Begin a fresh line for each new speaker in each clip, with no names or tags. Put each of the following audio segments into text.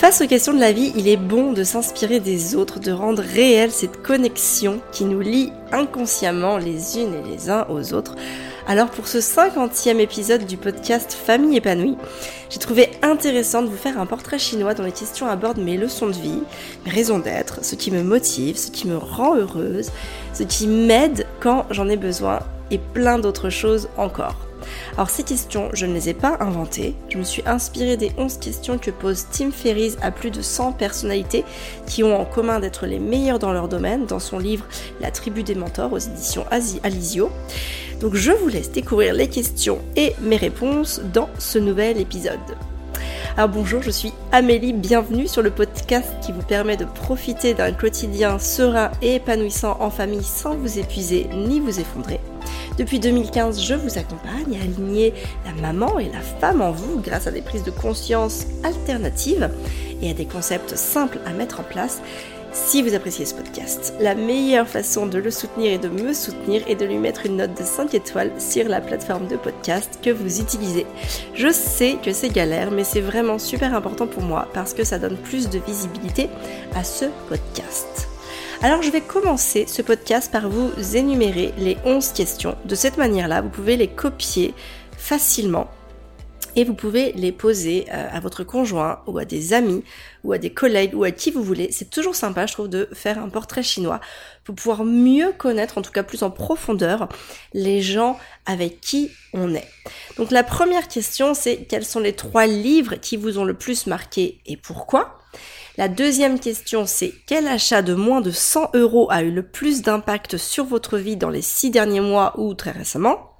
Face aux questions de la vie, il est bon de s'inspirer des autres, de rendre réelle cette connexion qui nous lie inconsciemment les unes et les uns aux autres. Alors pour ce 50e épisode du podcast Famille épanouie, j'ai trouvé intéressant de vous faire un portrait chinois dont les questions abordent mes leçons de vie, mes raisons d'être, ce qui me motive, ce qui me rend heureuse, ce qui m'aide quand j'en ai besoin et plein d'autres choses encore. Alors ces questions, je ne les ai pas inventées. Je me suis inspirée des 11 questions que pose Tim Ferriss à plus de 100 personnalités qui ont en commun d'être les meilleurs dans leur domaine dans son livre La tribu des mentors aux éditions Alizio. Donc je vous laisse découvrir les questions et mes réponses dans ce nouvel épisode. Alors bonjour, je suis Amélie, bienvenue sur le podcast qui vous permet de profiter d'un quotidien serein et épanouissant en famille sans vous épuiser ni vous effondrer. Depuis 2015, je vous accompagne à aligner la maman et la femme en vous grâce à des prises de conscience alternatives et à des concepts simples à mettre en place. Si vous appréciez ce podcast, la meilleure façon de le soutenir et de me soutenir est de lui mettre une note de 5 étoiles sur la plateforme de podcast que vous utilisez. Je sais que c'est galère, mais c'est vraiment super important pour moi parce que ça donne plus de visibilité à ce podcast. Alors je vais commencer ce podcast par vous énumérer les 11 questions. De cette manière-là, vous pouvez les copier facilement et vous pouvez les poser euh, à votre conjoint ou à des amis ou à des collègues ou à qui vous voulez. C'est toujours sympa, je trouve, de faire un portrait chinois pour pouvoir mieux connaître, en tout cas plus en profondeur, les gens avec qui on est. Donc la première question, c'est quels sont les trois livres qui vous ont le plus marqué et pourquoi? La deuxième question, c'est quel achat de moins de 100 euros a eu le plus d'impact sur votre vie dans les six derniers mois ou très récemment?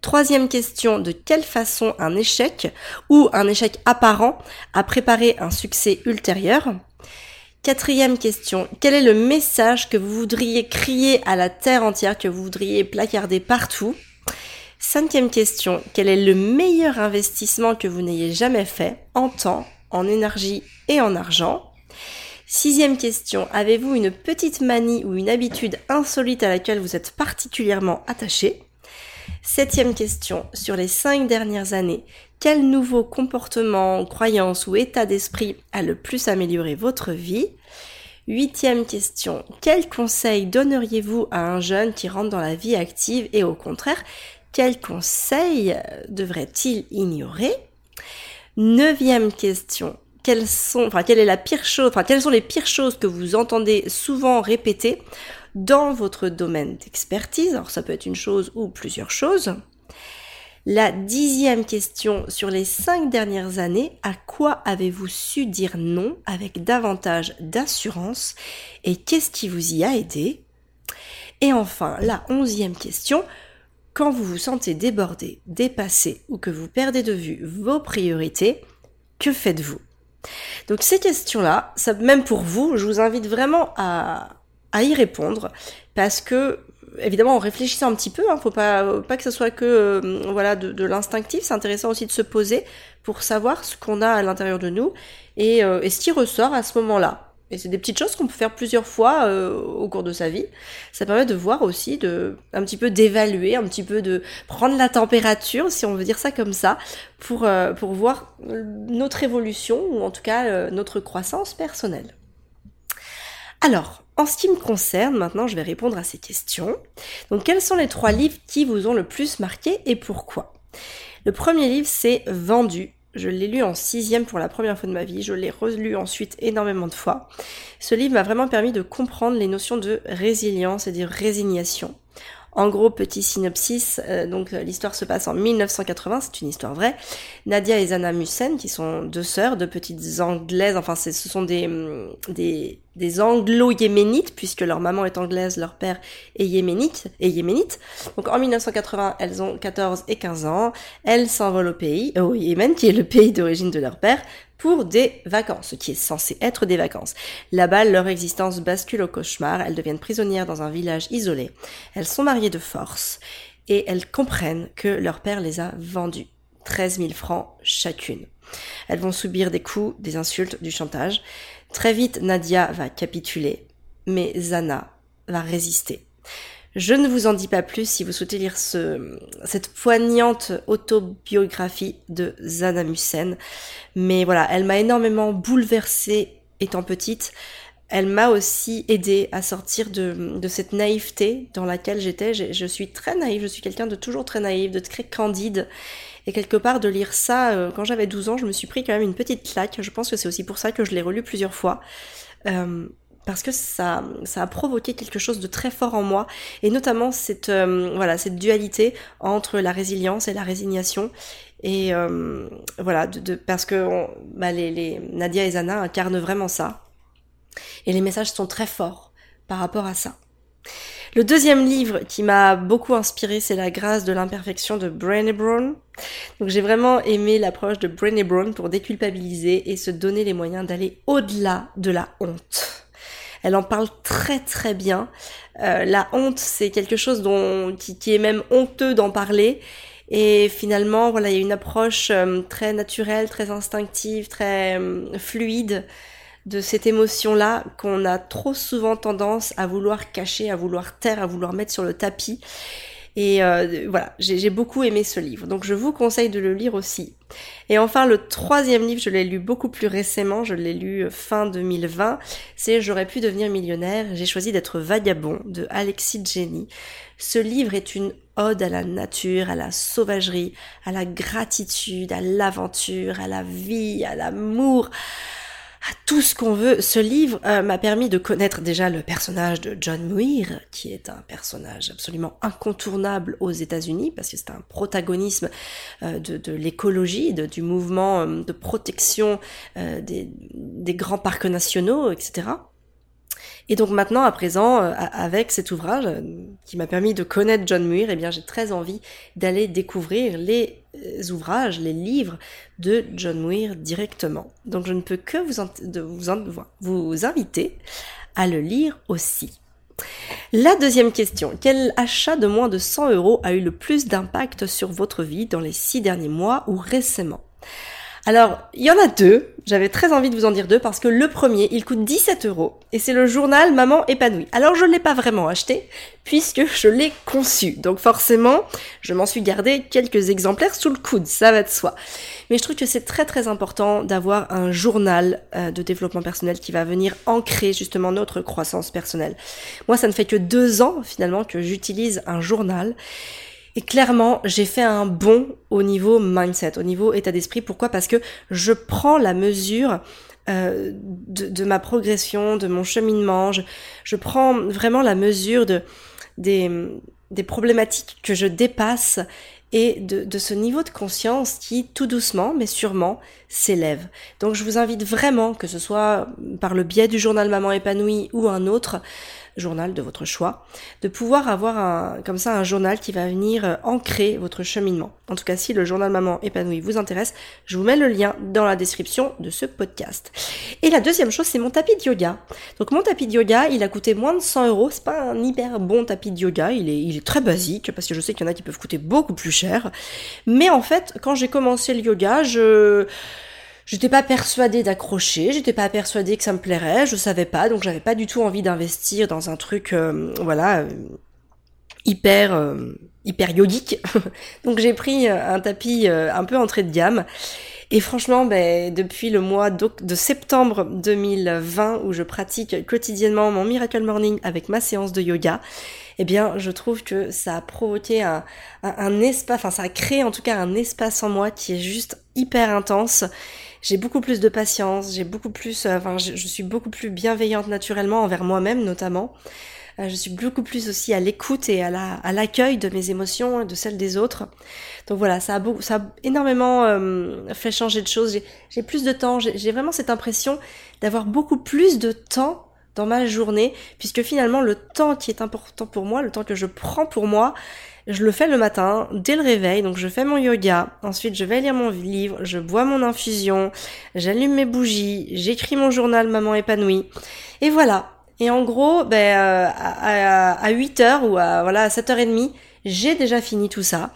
Troisième question, de quelle façon un échec ou un échec apparent a préparé un succès ultérieur? Quatrième question, quel est le message que vous voudriez crier à la terre entière, que vous voudriez placarder partout? Cinquième question, quel est le meilleur investissement que vous n'ayez jamais fait en temps, en énergie et en argent. Sixième question, avez-vous une petite manie ou une habitude insolite à laquelle vous êtes particulièrement attaché? Septième question, sur les cinq dernières années, quel nouveau comportement, croyance ou état d'esprit a le plus amélioré votre vie? Huitième question, quel conseil donneriez-vous à un jeune qui rentre dans la vie active et au contraire, quel conseil devrait-il ignorer? Neuvième question. Quelles sont, enfin, quelle est la pire chose, enfin, quelles sont les pires choses que vous entendez souvent répéter dans votre domaine d'expertise? Alors, ça peut être une chose ou plusieurs choses. La dixième question sur les cinq dernières années, à quoi avez-vous su dire non avec davantage d'assurance? Et qu'est-ce qui vous y a aidé? Et enfin, la onzième question, quand vous vous sentez débordé, dépassé ou que vous perdez de vue vos priorités, que faites-vous? Donc ces questions-là, même pour vous, je vous invite vraiment à, y répondre parce que évidemment en réfléchissant un petit peu, hein, faut pas que ce soit que euh, voilà de, l'instinctif, c'est intéressant aussi de se poser pour savoir ce qu'on a à l'intérieur de nous et, euh, et ce qui ressort à ce moment-là. C'est des petites choses qu'on peut faire plusieurs fois euh, au cours de sa vie. Ça permet de voir aussi, un petit peu d'évaluer, un petit peu de prendre la température, si on veut dire ça comme ça, pour euh, voir notre évolution ou en tout cas euh, notre croissance personnelle. Alors, en ce qui me concerne, maintenant, je vais répondre à ces questions. Donc, quels sont les trois livres qui vous ont le plus marqué et pourquoi? Le premier livre, c'est Vendu je l'ai lu en sixième pour la première fois de ma vie. Je l'ai relu ensuite énormément de fois. Ce livre m'a vraiment permis de comprendre les notions de résilience et de résignation. En gros, petit synopsis, euh, donc euh, l'histoire se passe en 1980, c'est une histoire vraie. Nadia et Zana Mussen, qui sont deux sœurs, deux petites anglaises, enfin ce sont des, mm, des, des anglo-yéménites, puisque leur maman est anglaise, leur père est yéménite, et yéménite. Donc en 1980, elles ont 14 et 15 ans, elles s'envolent au pays, au Yémen, qui est le pays d'origine de leur père, pour des vacances, ce qui est censé être des vacances. Là-bas, leur existence bascule au cauchemar, elles deviennent prisonnières dans un village isolé, elles sont mariées de force, et elles comprennent que leur père les a vendues. 13 000 francs chacune. Elles vont subir des coups, des insultes, du chantage. Très vite, Nadia va capituler, mais Zana va résister. Je ne vous en dis pas plus si vous souhaitez lire ce, cette poignante autobiographie de Zana Mussen. Mais voilà, elle m'a énormément bouleversée étant petite. Elle m'a aussi aidé à sortir de, cette naïveté dans laquelle j'étais. Je, suis très naïve, je suis quelqu'un de toujours très naïf, de très candide. Et quelque part, de lire ça, euh, quand j'avais 12 ans, je me suis pris quand même une petite claque. Je pense que c'est aussi pour ça que je l'ai relu plusieurs fois. Euh, parce que ça, ça a provoqué quelque chose de très fort en moi, et notamment cette, euh, voilà, cette dualité entre la résilience et la résignation. Et euh, voilà, parce que bah, les, Nadia et Zana incarnent vraiment ça. Et les messages sont très forts par rapport à ça. Le deuxième livre qui m'a beaucoup inspiré, c'est La grâce de l'imperfection de Brené Brown. Donc j'ai vraiment aimé l'approche de Brené Brown pour déculpabiliser et se donner les moyens d'aller au-delà de la honte. Elle en parle très très bien. Euh, la honte, c'est quelque chose dont qui, est même honteux d'en parler. Et finalement, voilà, il y a une approche euh, très naturelle, très instinctive, très euh, fluide de cette émotion-là qu'on a trop souvent tendance à vouloir cacher, à vouloir taire, à vouloir mettre sur le tapis. Et euh, voilà, j'ai beaucoup aimé ce livre. Donc je vous conseille de le lire aussi. Et enfin, le troisième livre, je l'ai lu beaucoup plus récemment, je l'ai lu fin 2020, c'est J'aurais pu devenir millionnaire, j'ai choisi d'être vagabond de Alexis Jenny. Ce livre est une ode à la nature, à la sauvagerie, à la gratitude, à l'aventure, à la vie, à l'amour, à tout ce qu'on veut. Ce livre euh, m'a permis de connaître déjà le personnage de John Muir, qui est un personnage absolument incontournable aux États-Unis, parce que c'est un protagonisme euh, de, l'écologie, du mouvement euh, de protection des grands parcs nationaux, etc. Et donc maintenant, à présent, euh, avec cet ouvrage euh, qui m'a permis de connaître John Muir, eh bien j'ai très envie d'aller découvrir les euh, ouvrages, les livres de John Muir directement. Donc je ne peux que vous, vous, vous inviter à le lire aussi. La deuxième question, quel achat de moins de 100 euros a eu le plus d'impact sur votre vie dans les six derniers mois ou récemment? Alors, il y en a deux. J'avais très envie de vous en dire deux parce que le premier, il coûte 17 euros et c'est le journal Maman épanouie. Alors, je ne l'ai pas vraiment acheté puisque je l'ai conçu. Donc, forcément, je m'en suis gardé quelques exemplaires sous le coude, ça va de soi. Mais je trouve que c'est très très important d'avoir un journal euh, de développement personnel qui va venir ancrer justement notre croissance personnelle. Moi, ça ne fait que deux ans finalement que j'utilise un journal et clairement, j'ai fait un bond au niveau mindset, au niveau état d'esprit. Pourquoi? Parce que je prends la mesure euh, de, ma progression, de mon cheminement. Je, je prends vraiment la mesure de des, des problématiques que je dépasse et de, de, ce niveau de conscience qui, tout doucement, mais sûrement, s'élève. Donc je vous invite vraiment, que ce soit par le biais du journal Maman épanouie ou un autre, journal de votre choix, de pouvoir avoir un, comme ça un journal qui va venir euh, ancrer votre cheminement. En tout cas, si le journal Maman épanouie vous intéresse, je vous mets le lien dans la description de ce podcast. Et la deuxième chose, c'est mon tapis de yoga. Donc mon tapis de yoga, il a coûté moins de 100 euros. C'est pas un hyper bon tapis de yoga. Il est, il est très basique parce que je sais qu'il y en a qui peuvent coûter beaucoup plus cher. Mais en fait, quand j'ai commencé le yoga, je J'étais pas persuadée d'accrocher, j'étais pas persuadée que ça me plairait, je savais pas, donc j'avais pas du tout envie d'investir dans un truc, euh, voilà, euh, hyper, euh, hyper yogique. donc j'ai pris un tapis un peu entrée de gamme. Et franchement, ben, depuis le mois de septembre 2020, où je pratique quotidiennement mon Miracle Morning avec ma séance de yoga, eh bien, je trouve que ça a provoqué un, un espace, enfin, ça a créé en tout cas un espace en moi qui est juste hyper intense j'ai beaucoup plus de patience, j'ai beaucoup plus, euh, enfin, je, suis beaucoup plus bienveillante naturellement envers moi-même notamment. Euh, je suis beaucoup plus aussi à l'écoute et à la à l'accueil de mes émotions et de celles des autres. Donc voilà, ça a ça énormément euh, fait changer de choses. J'ai plus de temps, j'ai vraiment cette impression d'avoir beaucoup plus de temps dans ma journée, puisque finalement le temps qui est important pour moi, le temps que je prends pour moi, je le fais le matin, dès le réveil, donc je fais mon yoga, ensuite je vais lire mon livre, je bois mon infusion, j'allume mes bougies, j'écris mon journal Maman épanouie, et voilà. Et en gros, ben, euh, à, à, 8h ou à, voilà, à 7h30, j'ai déjà fini tout ça.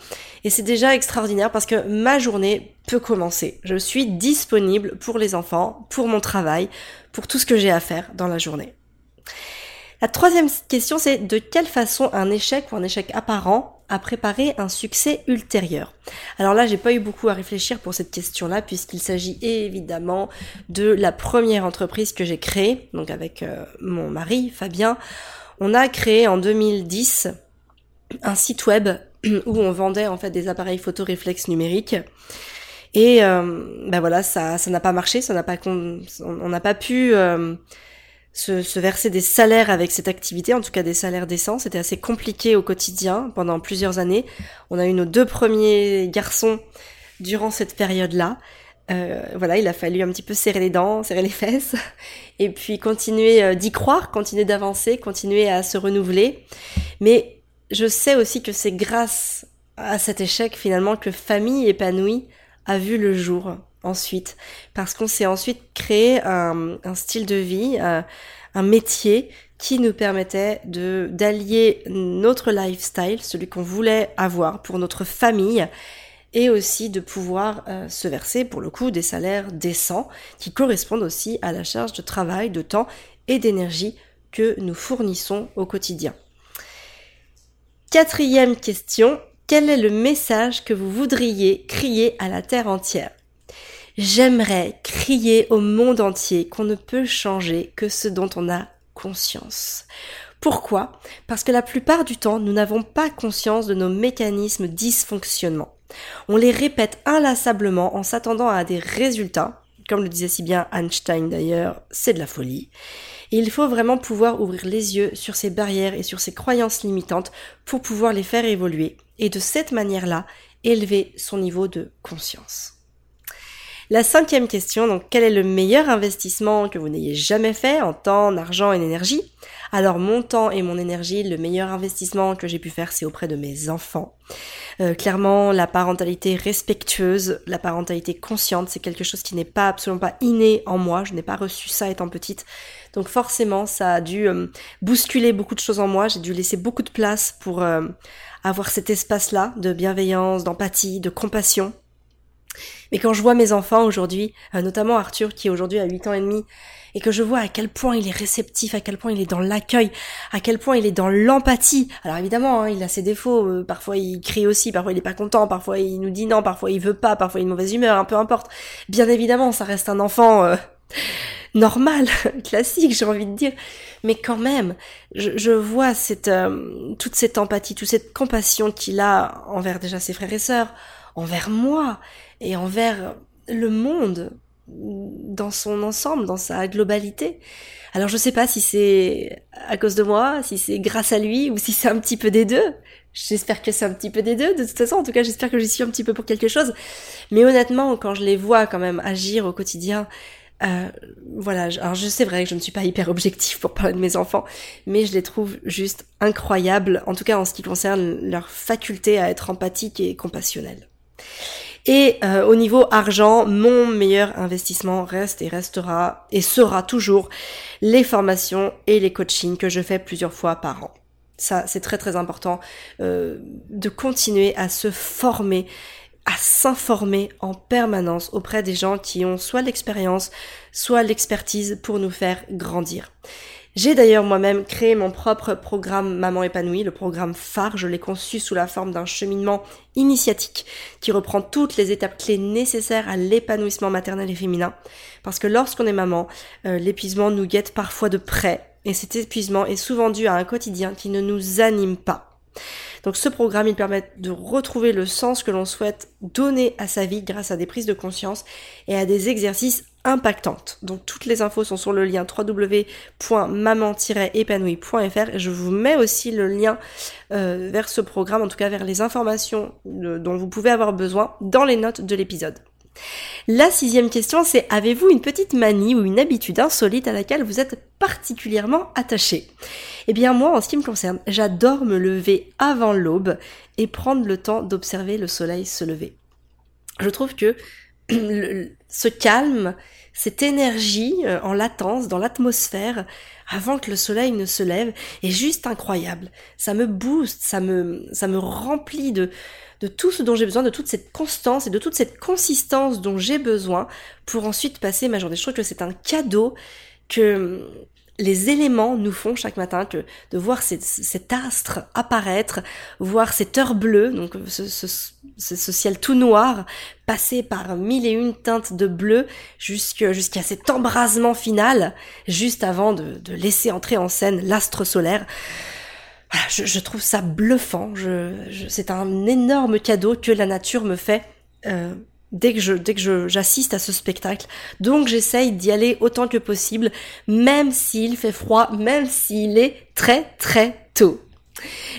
Et c'est déjà extraordinaire parce que ma journée peut commencer. Je suis disponible pour les enfants, pour mon travail, pour tout ce que j'ai à faire dans la journée. La troisième question, c'est de quelle façon un échec ou un échec apparent a préparé un succès ultérieur? Alors là, j'ai pas eu beaucoup à réfléchir pour cette question-là, puisqu'il s'agit évidemment de la première entreprise que j'ai créée, donc avec euh, mon mari, Fabien. On a créé en 2010 un site web où on vendait en fait des appareils photo réflexes numériques. Et euh, ben voilà, ça, ça n'a pas marché, ça n'a pas, on n'a pas pu euh, se, verser des salaires avec cette activité, en tout cas des salaires décents. C'était assez compliqué au quotidien pendant plusieurs années. On a eu nos deux premiers garçons durant cette période-là. Euh, voilà, il a fallu un petit peu serrer les dents, serrer les fesses, et puis continuer euh, d'y croire, continuer d'avancer, continuer à se renouveler. Mais je sais aussi que c'est grâce à cet échec finalement que Famille épanouie a vu le jour ensuite, parce qu'on s'est ensuite créé un, style de vie, un, métier qui nous permettait de d'allier notre lifestyle, celui qu'on voulait avoir pour notre famille, et aussi de pouvoir euh, se verser pour le coup des salaires décents qui correspondent aussi à la charge de travail, de temps et d'énergie que nous fournissons au quotidien. Quatrième question, quel est le message que vous voudriez crier à la Terre entière? J'aimerais crier au monde entier qu'on ne peut changer que ce dont on a conscience. Pourquoi? Parce que la plupart du temps, nous n'avons pas conscience de nos mécanismes dysfonctionnement. On les répète inlassablement en s'attendant à des résultats. Comme le disait si bien Einstein d'ailleurs, c'est de la folie. Et il faut vraiment pouvoir ouvrir les yeux sur ces barrières et sur ces croyances limitantes pour pouvoir les faire évoluer et de cette manière-là élever son niveau de conscience. La cinquième question, donc quel est le meilleur investissement que vous n'ayez jamais fait en temps, en argent et en énergie? Alors mon temps et mon énergie, le meilleur investissement que j'ai pu faire, c'est auprès de mes enfants. Euh, clairement, la parentalité respectueuse, la parentalité consciente, c'est quelque chose qui n'est pas absolument pas inné en moi. Je n'ai pas reçu ça étant petite. Donc forcément, ça a dû euh, bousculer beaucoup de choses en moi. J'ai dû laisser beaucoup de place pour euh, avoir cet espace-là de bienveillance, d'empathie, de compassion mais quand je vois mes enfants aujourd'hui, euh, notamment Arthur qui aujourd'hui a 8 ans et demi, et que je vois à quel point il est réceptif, à quel point il est dans l'accueil, à quel point il est dans l'empathie. Alors évidemment, hein, il a ses défauts, parfois il crie aussi, parfois il est pas content, parfois il nous dit non, parfois il veut pas, parfois il a une mauvaise humeur, un peu importe. Bien évidemment, ça reste un enfant normal, classique, j'ai envie de dire. Mais quand même, je, vois cette, toute cette empathie, toute cette compassion qu'il a envers déjà ses frères et sœurs, envers moi, et envers le monde dans son ensemble, dans sa globalité. Alors je sais pas si c'est à cause de moi, si c'est grâce à lui ou si c'est un petit peu des deux. J'espère que c'est un petit peu des deux. De toute façon, en tout cas, j'espère que j'y suis un petit peu pour quelque chose. Mais honnêtement, quand je les vois quand même agir au quotidien, euh, voilà. Alors je sais vrai que je ne suis pas hyper objectif pour parler de mes enfants, mais je les trouve juste incroyables. En tout cas, en ce qui concerne leur faculté à être empathique et compassionnelle. Et euh, au niveau argent, mon meilleur investissement reste et restera et sera toujours les formations et les coachings que je fais plusieurs fois par an. Ça, c'est très très important euh, de continuer à se former à s'informer en permanence auprès des gens qui ont soit l'expérience, soit l'expertise pour nous faire grandir. J'ai d'ailleurs moi-même créé mon propre programme Maman épanouie, le programme phare. Je l'ai conçu sous la forme d'un cheminement initiatique qui reprend toutes les étapes clés nécessaires à l'épanouissement maternel et féminin. Parce que lorsqu'on est maman, euh, l'épuisement nous guette parfois de près. Et cet épuisement est souvent dû à un quotidien qui ne nous anime pas. Donc ce programme, il permet de retrouver le sens que l'on souhaite donner à sa vie grâce à des prises de conscience et à des exercices impactante. Donc toutes les infos sont sur le lien www.maman-épanouie.fr et je vous mets aussi le lien euh, vers ce programme, en tout cas vers les informations dont vous pouvez avoir besoin dans les notes de l'épisode. La sixième question, c'est avez-vous une petite manie ou une habitude insolite à laquelle vous êtes particulièrement attaché? Eh bien moi, en ce qui me concerne, j'adore me lever avant l'aube et prendre le temps d'observer le soleil se lever. Je trouve que ce calme, cette énergie euh, en latence dans l'atmosphère avant que le soleil ne se lève est juste incroyable. Ça me booste, ça me, ça me remplit de, de tout ce dont j'ai besoin, de toute cette constance et de toute cette consistance dont j'ai besoin pour ensuite passer ma journée. Je trouve que c'est un cadeau que les éléments nous font chaque matin que de voir cet astre apparaître, voir cette heure bleue, donc ce, ciel tout noir, passer par mille et une teintes de bleu jusqu'à cet embrasement final, juste avant de, laisser entrer en scène l'astre solaire. je, trouve ça bluffant. c'est un énorme cadeau que la nature me fait. Euh, dès que je dès que j'assiste à ce spectacle. Donc j'essaye d'y aller autant que possible, même s'il fait froid, même s'il est très très tôt.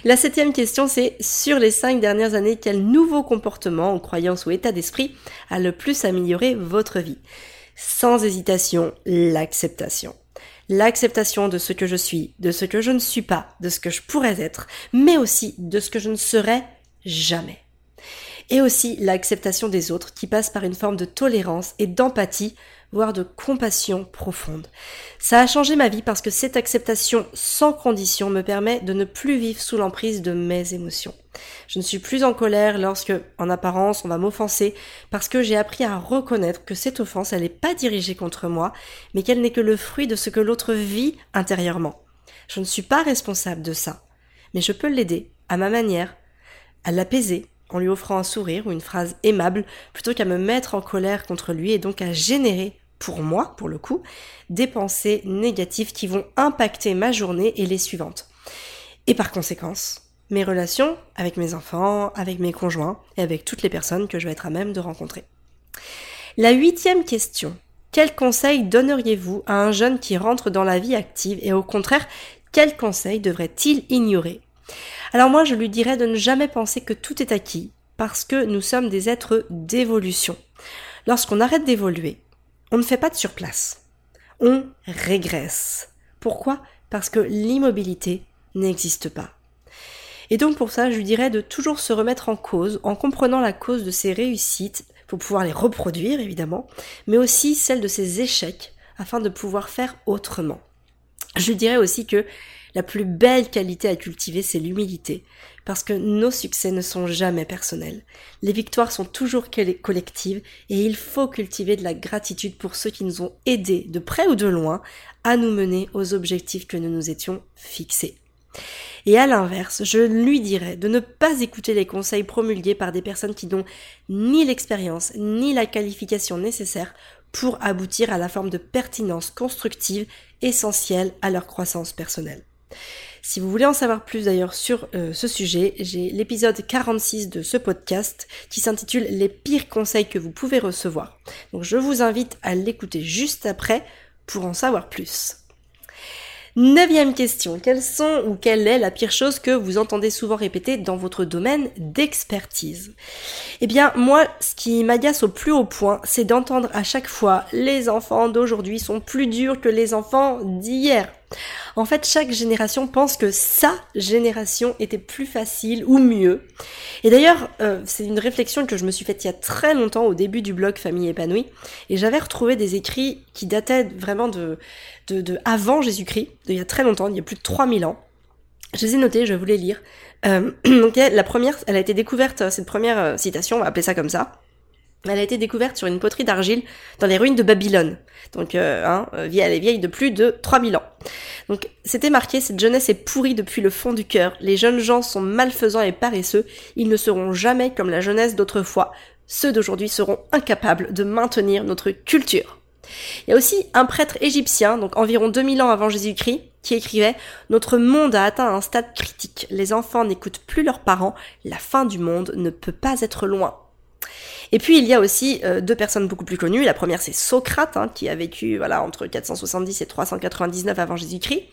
La septième question, c'est sur les cinq dernières années, quel nouveau comportement croyance ou état d'esprit a le plus amélioré votre vie? Sans hésitation, l'acceptation. L'acceptation de ce que je suis, de ce que je ne suis pas, de ce que je pourrais être, mais aussi de ce que je ne serai jamais et aussi l'acceptation des autres qui passe par une forme de tolérance et d'empathie, voire de compassion profonde. Ça a changé ma vie parce que cette acceptation sans condition me permet de ne plus vivre sous l'emprise de mes émotions. Je ne suis plus en colère lorsque, en apparence, on va m'offenser parce que j'ai appris à reconnaître que cette offense, elle n'est pas dirigée contre moi, mais qu'elle n'est que le fruit de ce que l'autre vit intérieurement. Je ne suis pas responsable de ça, mais je peux l'aider, à ma manière, à l'apaiser, en lui offrant un sourire ou une phrase aimable, plutôt qu'à me mettre en colère contre lui et donc à générer, pour moi, pour le coup, des pensées négatives qui vont impacter ma journée et les suivantes. Et par conséquence, mes relations avec mes enfants, avec mes conjoints et avec toutes les personnes que je vais être à même de rencontrer. La huitième question. Quel conseil donneriez-vous à un jeune qui rentre dans la vie active et au contraire, quel conseil devrait-il ignorer? Alors moi, je lui dirais de ne jamais penser que tout est acquis, parce que nous sommes des êtres d'évolution. Lorsqu'on arrête d'évoluer, on ne fait pas de surplace. On régresse. Pourquoi? Parce que l'immobilité n'existe pas. Et donc pour ça, je lui dirais de toujours se remettre en cause, en comprenant la cause de ses réussites, pour pouvoir les reproduire évidemment, mais aussi celle de ses échecs, afin de pouvoir faire autrement. Je lui dirais aussi que la plus belle qualité à cultiver, c'est l'humilité, parce que nos succès ne sont jamais personnels. Les victoires sont toujours collectives, et il faut cultiver de la gratitude pour ceux qui nous ont aidés, de près ou de loin, à nous mener aux objectifs que nous nous étions fixés. Et à l'inverse, je lui dirais de ne pas écouter les conseils promulgués par des personnes qui n'ont ni l'expérience ni la qualification nécessaire pour aboutir à la forme de pertinence constructive essentielle à leur croissance personnelle. Si vous voulez en savoir plus d'ailleurs sur euh, ce sujet, j'ai l'épisode 46 de ce podcast qui s'intitule Les pires conseils que vous pouvez recevoir. Donc je vous invite à l'écouter juste après pour en savoir plus. Neuvième question. Quelles sont ou quelle est la pire chose que vous entendez souvent répéter dans votre domaine d'expertise? Eh bien, moi, ce qui m'agace au plus haut point, c'est d'entendre à chaque fois les enfants d'aujourd'hui sont plus durs que les enfants d'hier. En fait, chaque génération pense que sa génération était plus facile ou mieux. Et d'ailleurs, euh, c'est une réflexion que je me suis faite il y a très longtemps au début du blog Famille épanouie. Et j'avais retrouvé des écrits qui dataient vraiment de, de, avant Jésus-Christ, il y a très longtemps, il y a plus de 3000 ans. Je les ai notés, je voulais lire. Euh, donc la première, elle a été découverte, cette première euh, citation, on va appeler ça comme ça. Elle a été découverte sur une poterie d'argile dans les ruines de Babylone. Donc, euh, hein, euh, elle est vieille de plus de 3000 ans. Donc, c'était marqué, cette jeunesse est pourrie depuis le fond du cœur. Les jeunes gens sont malfaisants et paresseux. Ils ne seront jamais comme la jeunesse d'autrefois. Ceux d'aujourd'hui seront incapables de maintenir notre culture. Il y a aussi un prêtre égyptien, donc environ 2000 ans avant Jésus-Christ, qui écrivait Notre monde a atteint un stade critique. Les enfants n'écoutent plus leurs parents. La fin du monde ne peut pas être loin. Et puis il y a aussi euh, deux personnes beaucoup plus connues. La première c'est Socrate, hein, qui a vécu voilà entre 470 et 399 avant Jésus-Christ,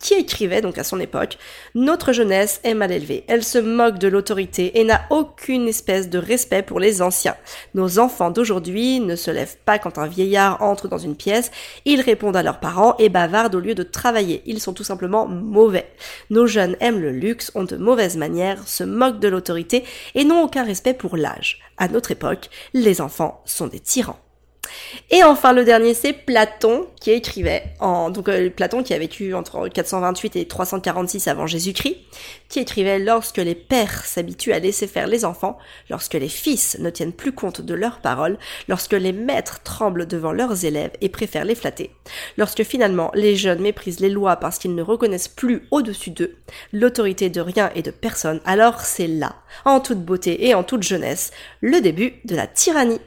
qui écrivait donc à son époque Notre jeunesse est mal élevée. Elle se moque de l'autorité et n'a aucune espèce de respect pour les anciens. Nos enfants d'aujourd'hui ne se lèvent pas quand un vieillard entre dans une pièce. Ils répondent à leurs parents et bavardent au lieu de travailler. Ils sont tout simplement mauvais. Nos jeunes aiment le luxe, ont de mauvaises manières, se moquent de l'autorité et n'ont aucun respect pour l'âge. À notre époque, les enfants sont des tyrans. Et enfin, le dernier, c'est Platon, qui écrivait en, donc euh, Platon qui a vécu entre 428 et 346 avant Jésus-Christ, qui écrivait lorsque les pères s'habituent à laisser faire les enfants, lorsque les fils ne tiennent plus compte de leurs paroles, lorsque les maîtres tremblent devant leurs élèves et préfèrent les flatter, lorsque finalement les jeunes méprisent les lois parce qu'ils ne reconnaissent plus au-dessus d'eux l'autorité de rien et de personne, alors c'est là, en toute beauté et en toute jeunesse, le début de la tyrannie.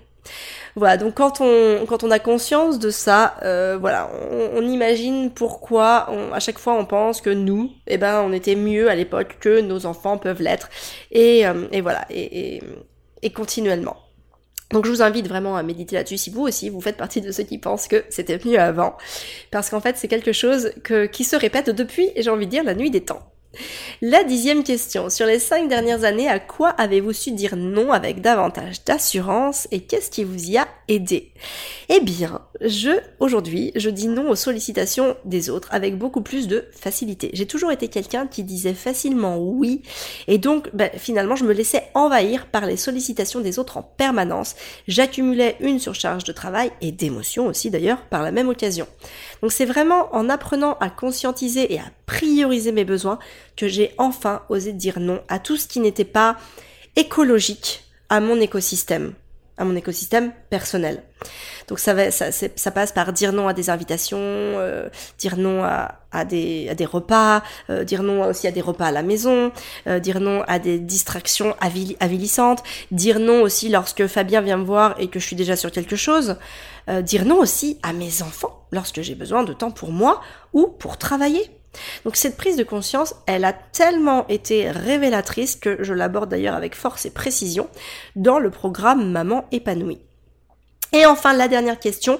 Voilà, donc quand on quand on a conscience de ça, euh, voilà, on, imagine pourquoi à chaque fois on pense que nous, eh ben, on était mieux à l'époque que nos enfants peuvent l'être, et, euh, et voilà, et, et, et continuellement. Donc je vous invite vraiment à méditer là-dessus si vous aussi vous faites partie de ceux qui pensent que c'était mieux avant, parce qu'en fait c'est quelque chose que, qui se répète depuis, j'ai envie de dire, la nuit des temps. La dixième question. Sur les cinq dernières années, à quoi avez-vous su dire non avec davantage d'assurance et qu'est-ce qui vous y a aidé? Eh bien, je, aujourd'hui, je dis non aux sollicitations des autres avec beaucoup plus de facilité. J'ai toujours été quelqu'un qui disait facilement oui et donc, ben, finalement, je me laissais envahir par les sollicitations des autres en permanence. J'accumulais une surcharge de travail et d'émotions aussi d'ailleurs par la même occasion. Donc c'est vraiment en apprenant à conscientiser et à prioriser mes besoins que j'ai enfin osé dire non à tout ce qui n'était pas écologique à mon écosystème, à mon écosystème personnel. Donc ça, va, ça, ça passe par dire non à des invitations, euh, dire non à, à, des, à des repas, euh, dire non aussi à des repas à la maison, euh, dire non à des distractions avilissantes, dire non aussi lorsque Fabien vient me voir et que je suis déjà sur quelque chose, dire non aussi à mes enfants lorsque j'ai besoin de temps pour moi ou pour travailler. Donc cette prise de conscience, elle a tellement été révélatrice que je l'aborde d'ailleurs avec force et précision dans le programme Maman épanouie. Et enfin, la dernière question,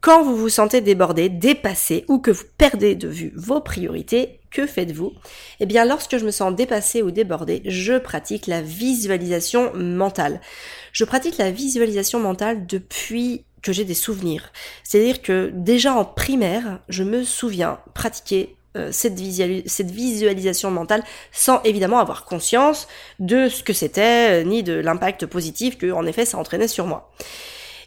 quand vous vous sentez débordé, dépassé ou que vous perdez de vue vos priorités, que faites-vous? Eh bien, lorsque je me sens dépassé ou débordé, je pratique la visualisation mentale. Je pratique la visualisation mentale depuis que j'ai des souvenirs. C'est-à-dire que déjà en primaire, je me souviens pratiquer euh, cette, cette, visualisation mentale sans évidemment avoir conscience de ce que c'était, euh, ni de l'impact positif que, en effet, ça entraînait sur moi.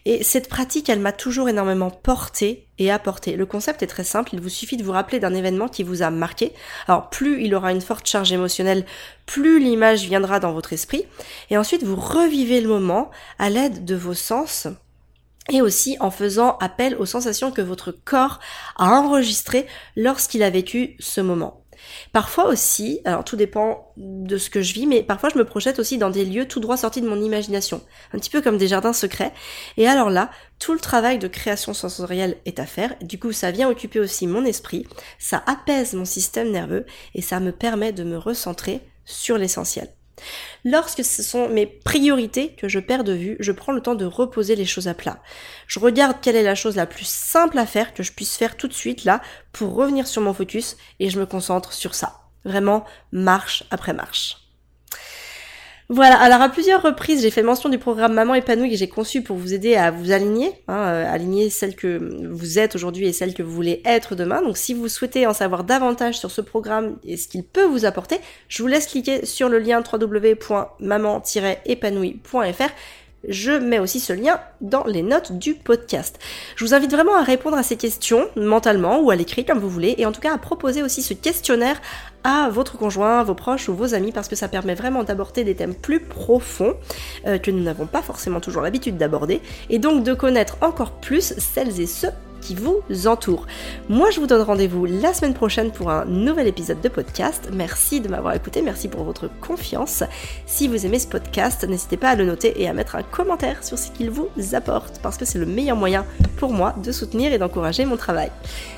Et cette pratique, elle m'a toujours énormément porté et apporté. Le concept est très simple, il vous suffit de vous rappeler d'un événement qui vous a marqué. Alors plus il aura une forte charge émotionnelle, plus l'image viendra dans votre esprit. Et ensuite, vous revivez le moment à l'aide de vos sens et aussi en faisant appel aux sensations que votre corps a enregistrées lorsqu'il a vécu ce moment. Parfois aussi, alors tout dépend de ce que je vis, mais parfois je me projette aussi dans des lieux tout droit sortis de mon imagination, un petit peu comme des jardins secrets. Et alors là, tout le travail de création sensorielle est à faire. Du coup, ça vient occuper aussi mon esprit, ça apaise mon système nerveux et ça me permet de me recentrer sur l'essentiel. Lorsque ce sont mes priorités que je perds de vue, je prends le temps de reposer les choses à plat. Je regarde quelle est la chose la plus simple à faire que je puisse faire tout de suite là pour revenir sur mon focus et je me concentre sur ça. Vraiment marche après marche. Voilà, alors à plusieurs reprises, j'ai fait mention du programme Maman épanouie que j'ai conçu pour vous aider à vous aligner, hein, euh, aligner celle que vous êtes aujourd'hui et celle que vous voulez être demain. Donc si vous souhaitez en savoir davantage sur ce programme et ce qu'il peut vous apporter, je vous laisse cliquer sur le lien www.maman-épanouie.fr je mets aussi ce lien dans les notes du podcast. Je vous invite vraiment à répondre à ces questions mentalement ou à l'écrit comme vous voulez et en tout cas à proposer aussi ce questionnaire à votre conjoint, vos proches ou vos amis parce que ça permet vraiment d'aborder des thèmes plus profonds euh, que nous n'avons pas forcément toujours l'habitude d'aborder et donc de connaître encore plus celles et ceux qui vous entourent. Moi, je vous donne rendez-vous la semaine prochaine pour un nouvel épisode de podcast. Merci de m'avoir écouté, merci pour votre confiance. Si vous aimez ce podcast, n'hésitez pas à le noter et à mettre un commentaire sur ce qu'il vous apporte, parce que c'est le meilleur moyen pour moi de soutenir et d'encourager mon travail.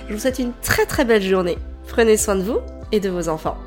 Je vous souhaite une très très belle journée. Prenez soin de vous et de vos enfants.